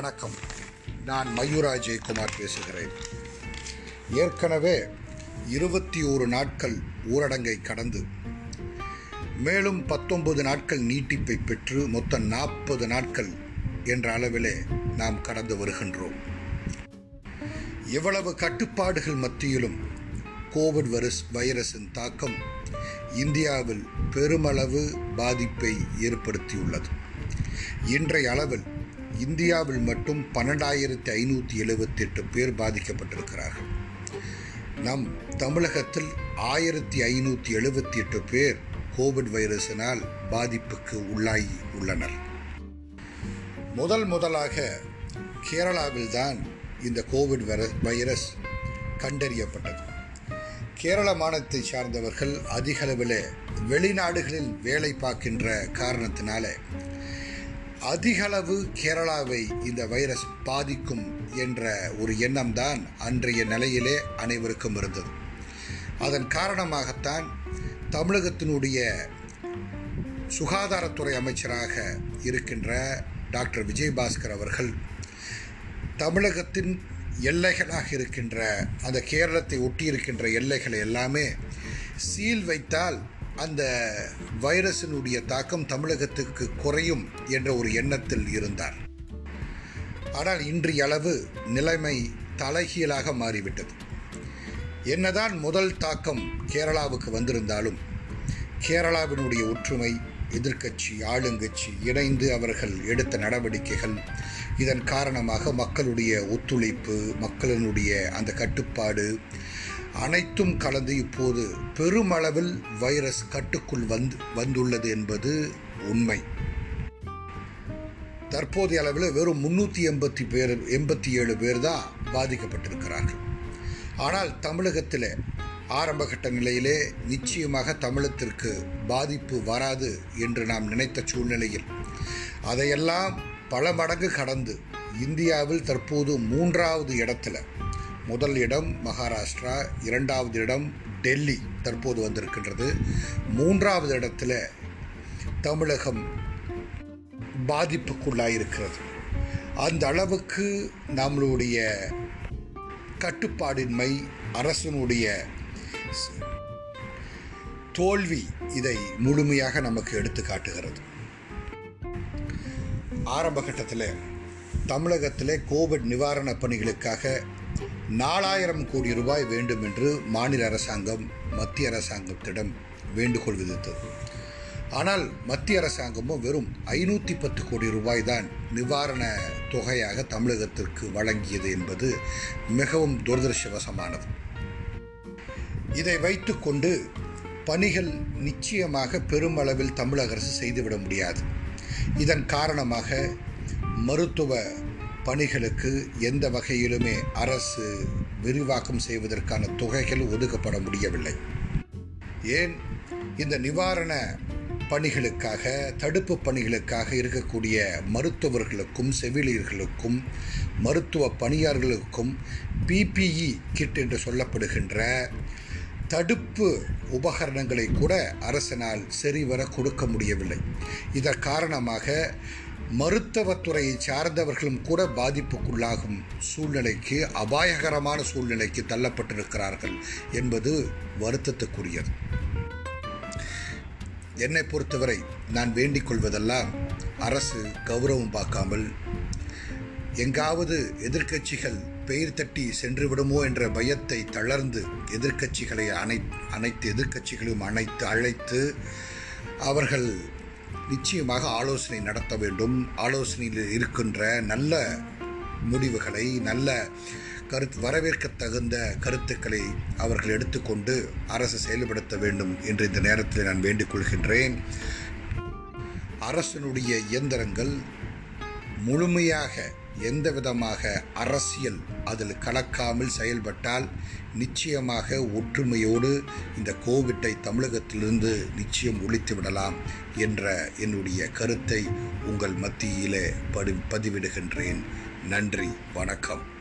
வணக்கம். நான் மயூரா ஜெயக்குமார் பேசுகிறேன். ஏற்கனவே இருபத்தி ஓரு நாட்கள் ஊரடங்கை கடந்து மேலும் பத்தொன்பது நாட்கள் நீட்டிப்பை பெற்று மொத்தம் நாற்பது நாட்கள் என்ற அளவிலே நாம் கடந்து வருகின்றோம். இவ்வளவு கட்டுப்பாடுகள் மத்தியிலும் கோவிட் வைரஸ் வைரஸின் தாக்கம் இந்தியாவில் பெருமளவு பாதிப்பை ஏற்படுத்தியுள்ளது. இன்றைய அளவில் இந்தியாவில் மட்டும் பன்னெண்டாயிரத்தி ஐநூற்றி எழுபத்தி எட்டு பேர் பாதிக்கப்பட்டிருக்கிறார்கள். நம் தமிழகத்தில் ஆயிரத்தி ஐநூற்றி எழுபத்தி எட்டு பேர் கோவிட் வைரஸினால் பாதிப்புக்கு உள்ளாகி உள்ளனர். முதல் முதலாக கேரளாவில்தான் இந்த கோவிட் வைரஸ் கண்டறியப்பட்டது. கேரள மாநிலத்தை சார்ந்தவர்கள் அதிகளவில் வெளிநாடுகளில் வேலை பார்க்கின்ற காரணத்தினால அதிகளவு கேரளாவை இந்த வைரஸ் பாதிக்கும் என்ற ஒரு எண்ணம் தான் அன்றைய நிலையிலே அனைவருக்கும் இருந்தது. அதன் காரணமாகத்தான் தமிழகத்தினுடைய சுகாதாரத்துறை அமைச்சராக இருக்கின்ற டாக்டர் விஜயபாஸ்கர் அவர்கள் தமிழகத்தின் எல்லைகளாக இருக்கின்ற அந்த கேரளத்தை ஒட்டி இருக்கின்ற எல்லைகளை எல்லாமே சீல் வைத்தால் அந்த வைரஸினுடைய தாக்கம் தமிழகத்துக்கு குறையும் என்ற ஒரு எண்ணத்தில் இருந்தார். ஆனால் இன்றையளவு நிலைமை தலைகீழாக மாறிவிட்டது. என்னதான் முதல் தாக்கம் கேரளாவுக்கு வந்திருந்தாலும் கேரளாவினுடைய ஒற்றுமை எதிர்க்கட்சி ஆளுங்கட்சி இணைந்து அவர்கள் எடுத்த நடவடிக்கைகள் இதன் காரணமாக மக்களுடைய ஒத்துழைப்பு மக்களினுடைய அந்த கட்டுப்பாடு அனைத்தும் கலந்து இப்போது பெருமளவில் வைரஸ் கட்டுக்குள் வந்து வந்துள்ளது என்பது உண்மை. தற்போதைய அளவில் வெறும் முன்னூற்றி எண்பத்தி பேர் எண்பத்தி ஏழு பேர் தான் பாதிக்கப்பட்டிருக்கிறார்கள். ஆனால் தமிழகத்தில் ஆரம்பகட்ட நிலையிலே நிச்சயமாக தமிழத்திற்கு பாதிப்பு வராது என்று நாம் நினைத்த சூழ்நிலையில் அதையெல்லாம் பல மடங்கு கடந்து இந்தியாவில் தற்போது மூன்றாவது இடத்துல முதல் இடம் மகாராஷ்டிரா இரண்டாவது இடம் டெல்லி தற்போது வந்திருக்கின்றது. மூன்றாவது இடத்துல தமிழகம் பாதிப்புக்குள்ளாயிருக்கிறது. அந்த அளவுக்கு நம்மளுடைய கட்டுப்பாடின்மை அரசனுடைய தோல்வி இதை முழுமையாக நமக்கு எடுத்து காட்டுகிறது. ஆரம்ப கட்டத்தில் தமிழகத்தில் கோவிட் நிவாரண பணிகளுக்காக நாலாயிரம் கோடி ரூபாய் வேண்டும் என்று மாநில அரசாங்கம் மத்திய அரசாங்கத்திடம் வேண்டுகோள் விதித்தது. ஆனால் மத்திய அரசாங்கமும் வெறும் ஐநூற்றி பத்து கோடி ரூபாய் தான் நிவாரண தொகையாக தமிழகத்திற்கு வழங்கியது என்பது மிகவும் துரதிருஷ்டவசமானது. இதை வைத்துக்கொண்டு பணிகள் நிச்சயமாக பெருமளவில் தமிழக அரசு செய்துவிட முடியாது. இதன் காரணமாக மருத்துவ பணிகளுக்கு எந்த வகையிலுமே அரசு விரிவாக்கம் செய்வதற்கான தொகைகள் ஒதுக்கப்பட முடியவில்லை. ஏன்? இந்த நிவாரண பணிகளுக்காக தடுப்பு பணிகளுக்காக இருக்கக்கூடிய மருத்துவர்களுக்கும் செவிலியர்களுக்கும் மருத்துவ பணியாளர்களுக்கும் பிபிஇ கிட் என்று சொல்லப்படுகின்ற தடுப்பு உபகரணங்களை கூட அரசினால் சரிவர கொடுக்க முடியவில்லை. இதன் காரணமாக மருத்துவத்துறையை சார்ந்தவர்களும் கூட பாதிப்புக்குள்ளாகும் சூழ்நிலைக்கு அபாயகரமான சூழ்நிலைக்கு தள்ளப்பட்டிருக்கிறார்கள் என்பது வருத்தத்துக்குரியது. என்னை பொறுத்தவரை நான் வேண்டிக் கொள்வதெல்லாம் அரசு கௌரவம் பார்க்காமல் எங்காவது எதிர்க்கட்சிகள் பெயர் தட்டி சென்று விடுமோ என்ற பயத்தை தளர்ந்து எதிர்க்கட்சிகளை அனை அனைத்து எதிர்க்கட்சிகளையும் அனைத்து அழைத்து அவர்கள் நிச்சயமாக ஆலோசனை நடத்த வேண்டும். ஆலோசனையில் இருக்கின்ற நல்ல முடிவுகளை நல்ல கருத்து வரவேற்க தகுந்த கருத்துக்களை அவர்கள் எடுத்துக்கொண்டு அரசு செயல்படுத்த வேண்டும் என்று இந்த நேரத்தில் நான் வேண்டிக் கொள்கின்றேன். அரசனுடைய இயந்திரங்கள் முழுமையாக எந்த விதமாக அரசியல் அதில் கலக்காமல் செயல்பட்டால் நிச்சயமாக ஒற்றுமையோடு இந்த கோவிட்டை தமிழகத்திலிருந்து நிச்சயம் ஒழித்து விடலாம் என்ற என்னுடைய கருத்தை உங்கள் மத்தியிலே படி பதிவிடுகின்றேன். நன்றி வணக்கம்.